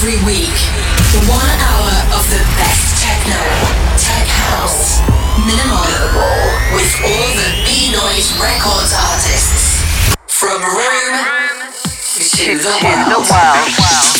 Every week, one hour of the best techno, tech house, minimal, with all the Beenoise Records artists. From Rome to the world. Feel like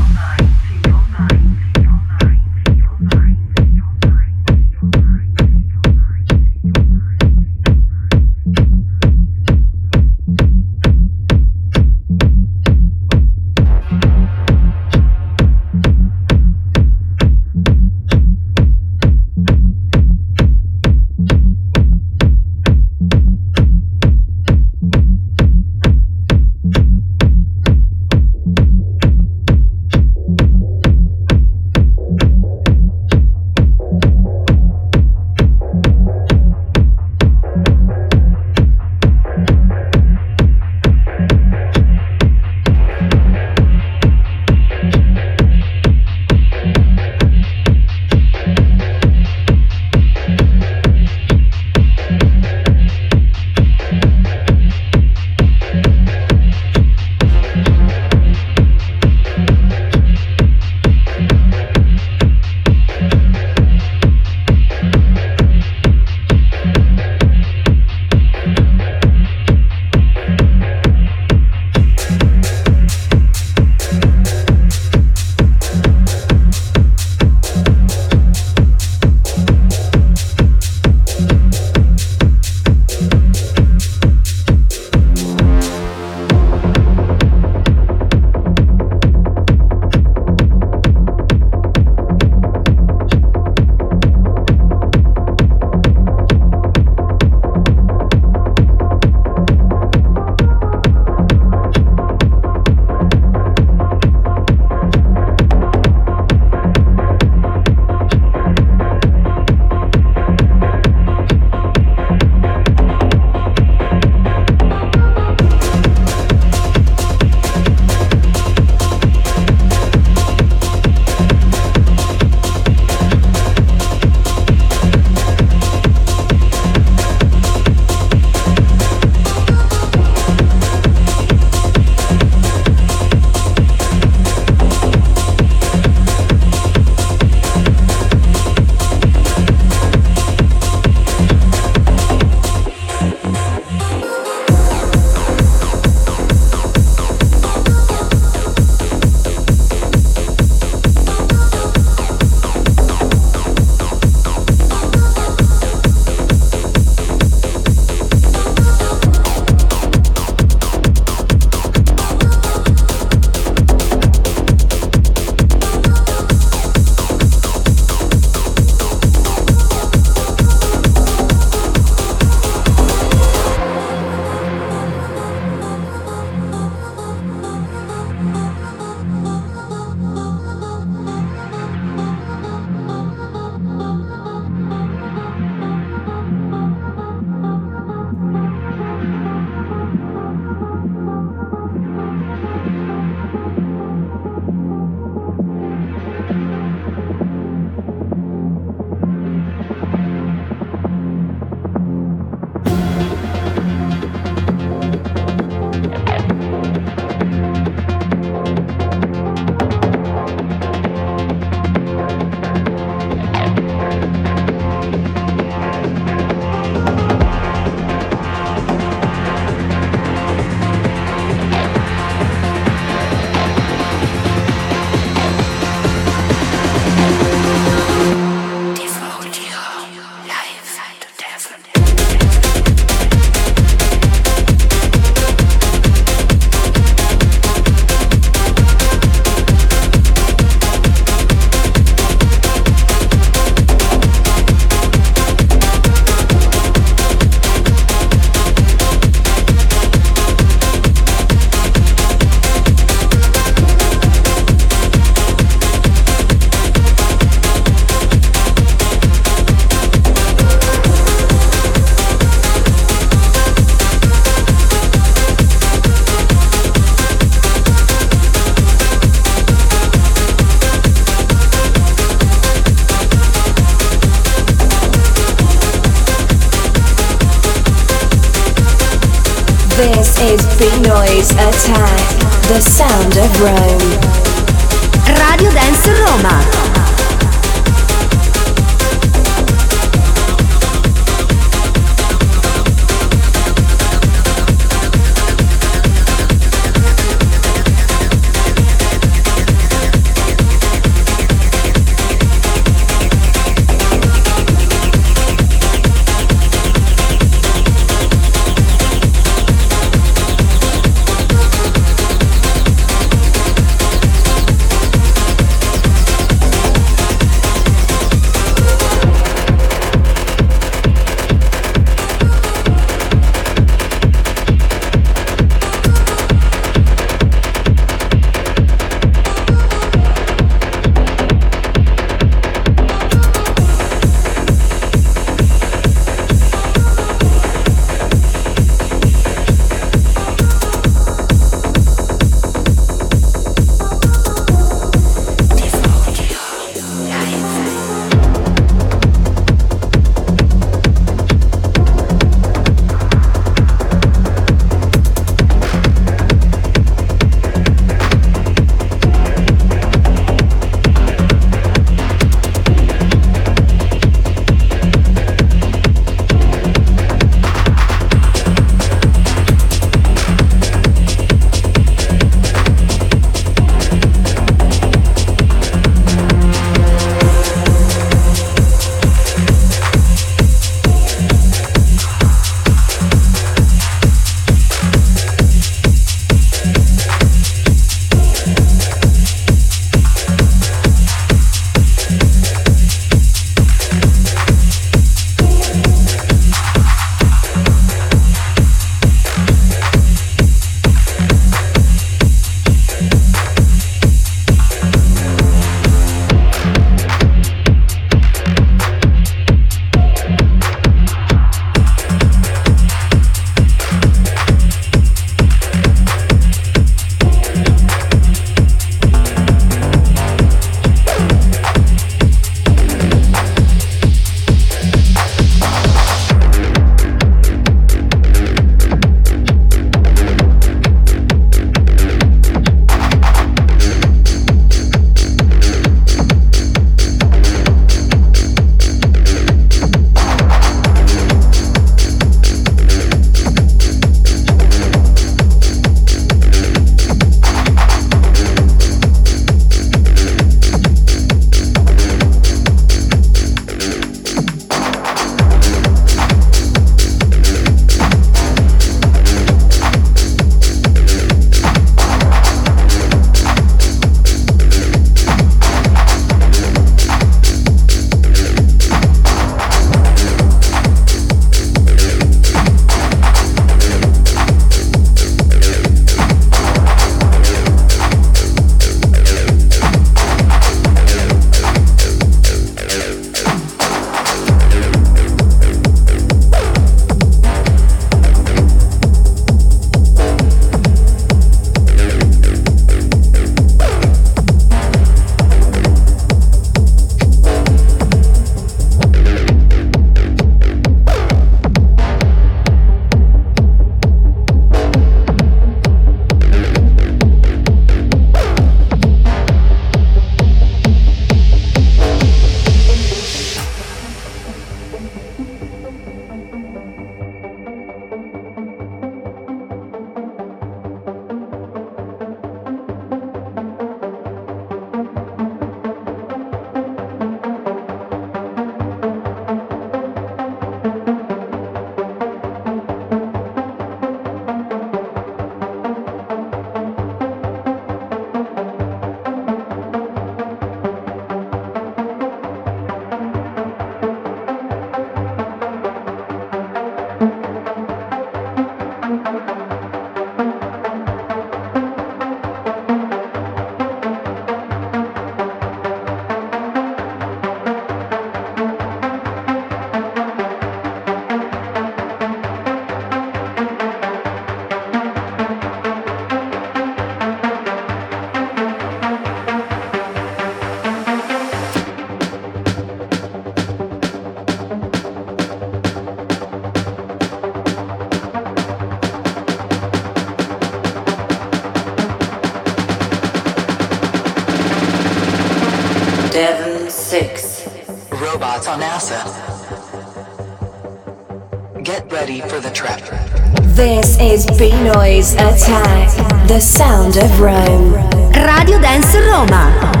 This is B-Noise Attack, the sound of Rome. Radio Dance Roma.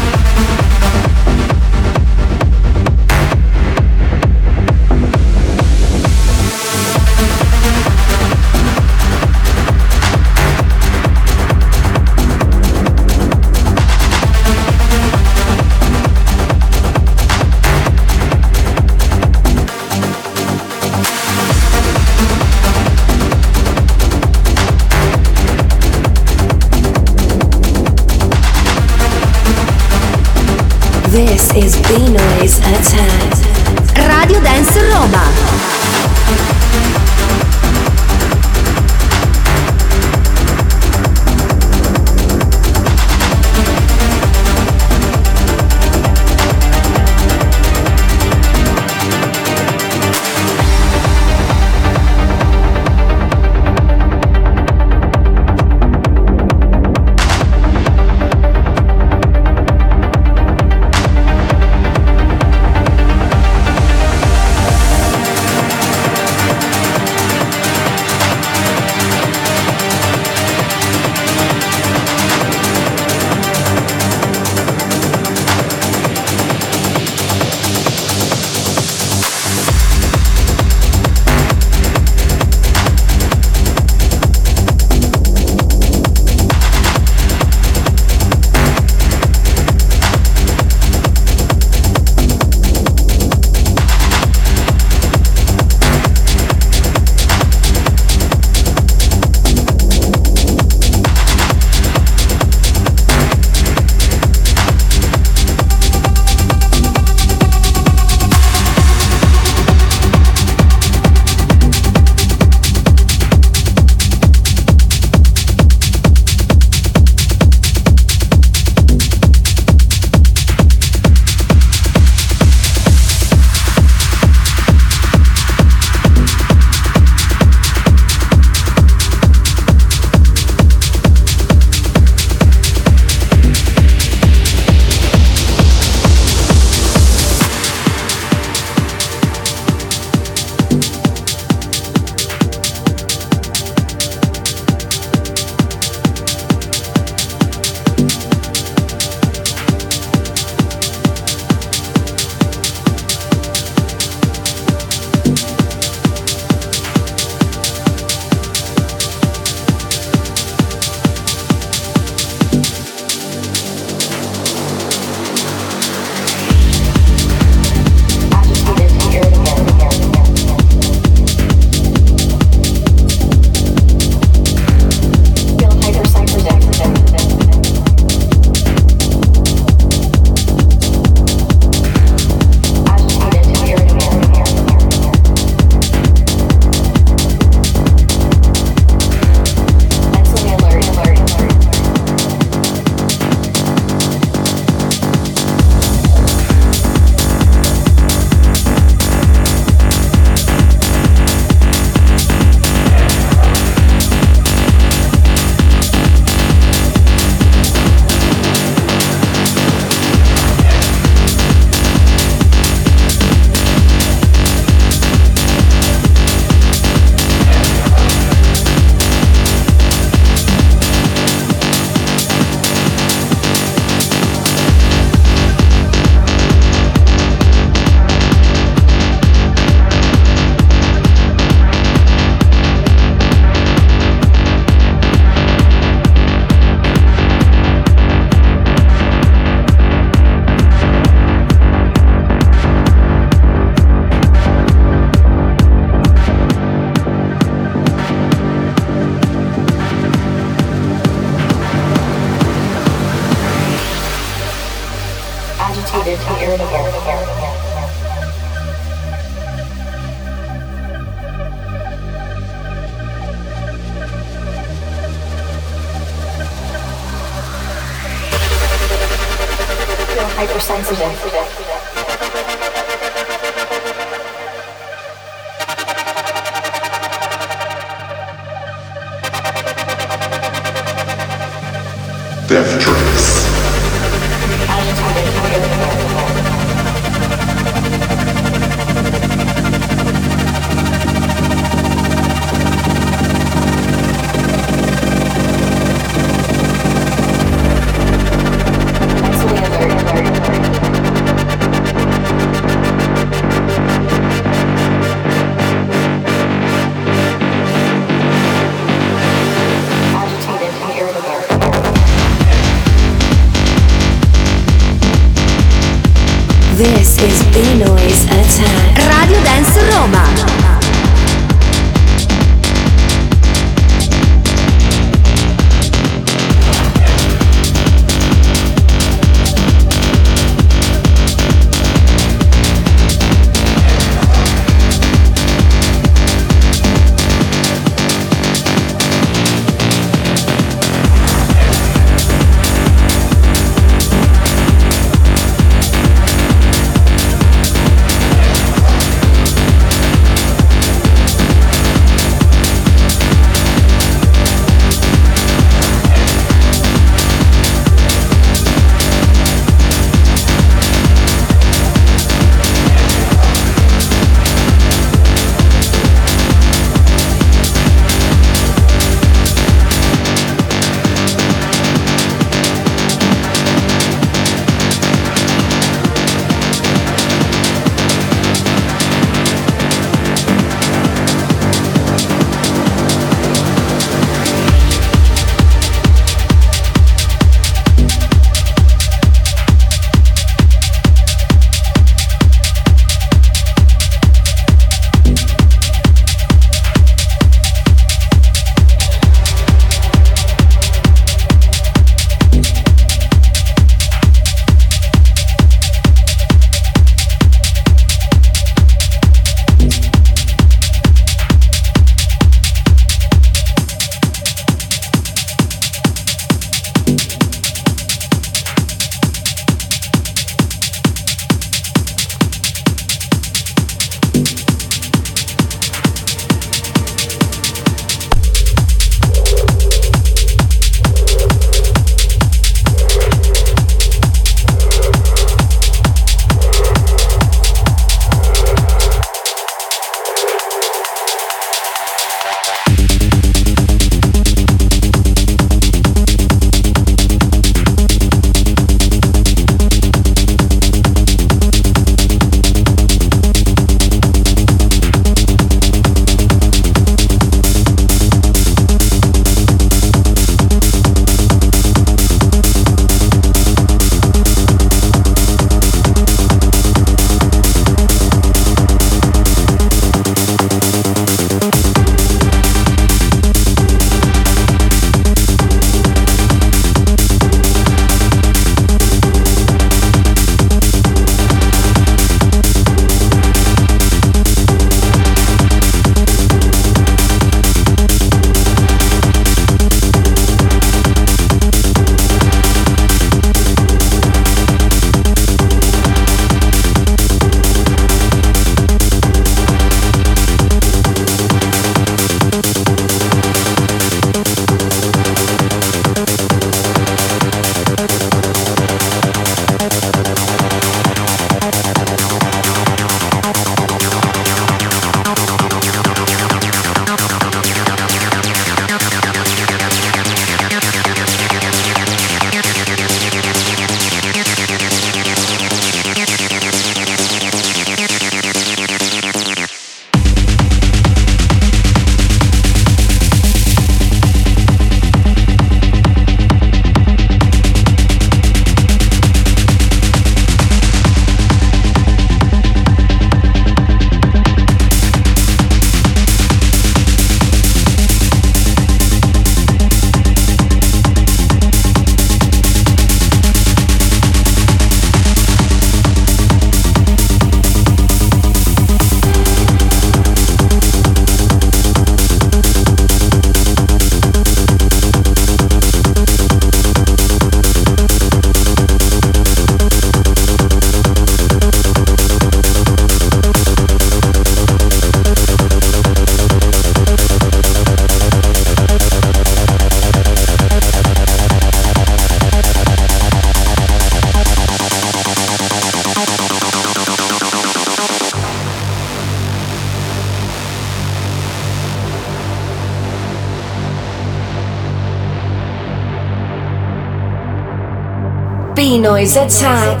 Beenoise Attack.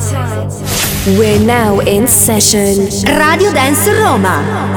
We're now in session. Radio Dance Roma.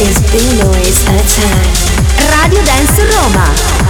Is B-Noise Attack. Radio Dance Roma.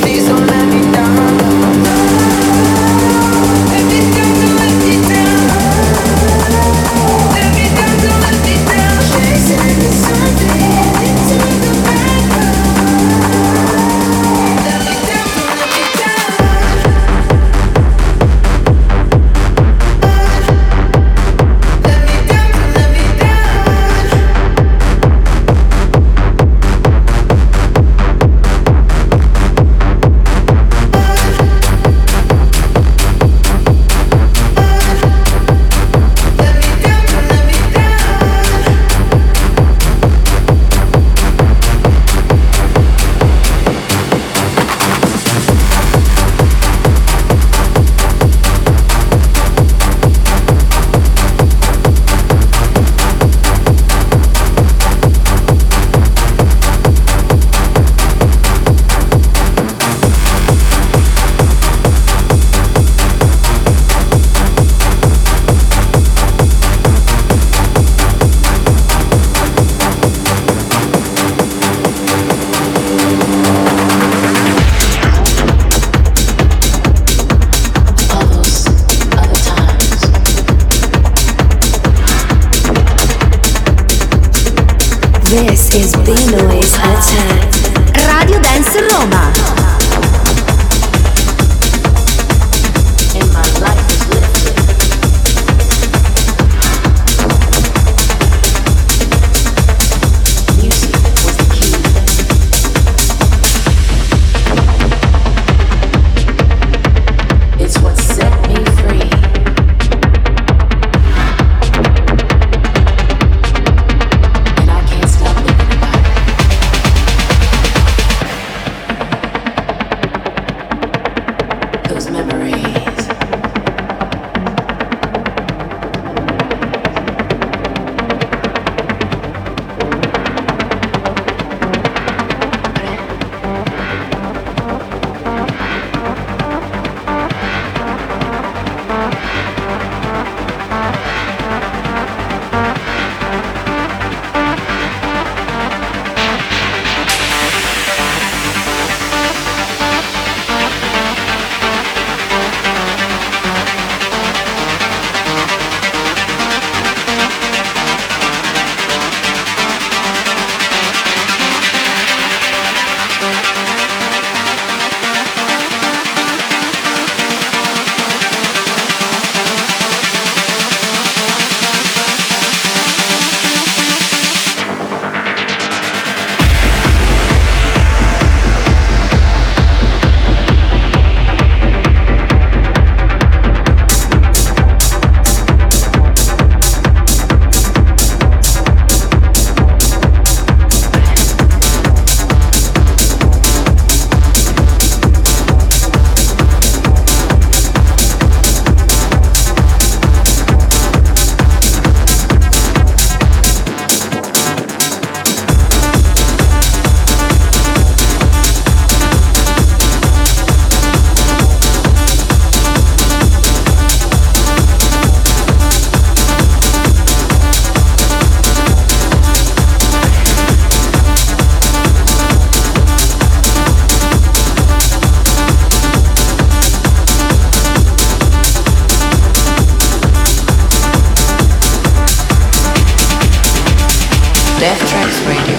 please don't let me Death Tracks Radio.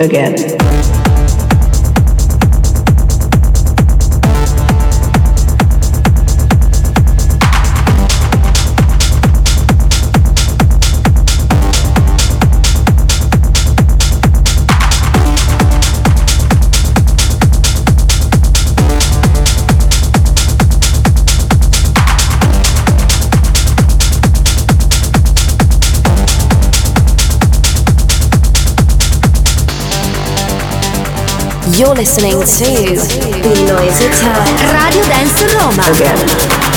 again. You're listening to Beenoise Attack. Radio Dance Roma. Again.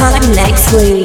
Beenoise Attack returns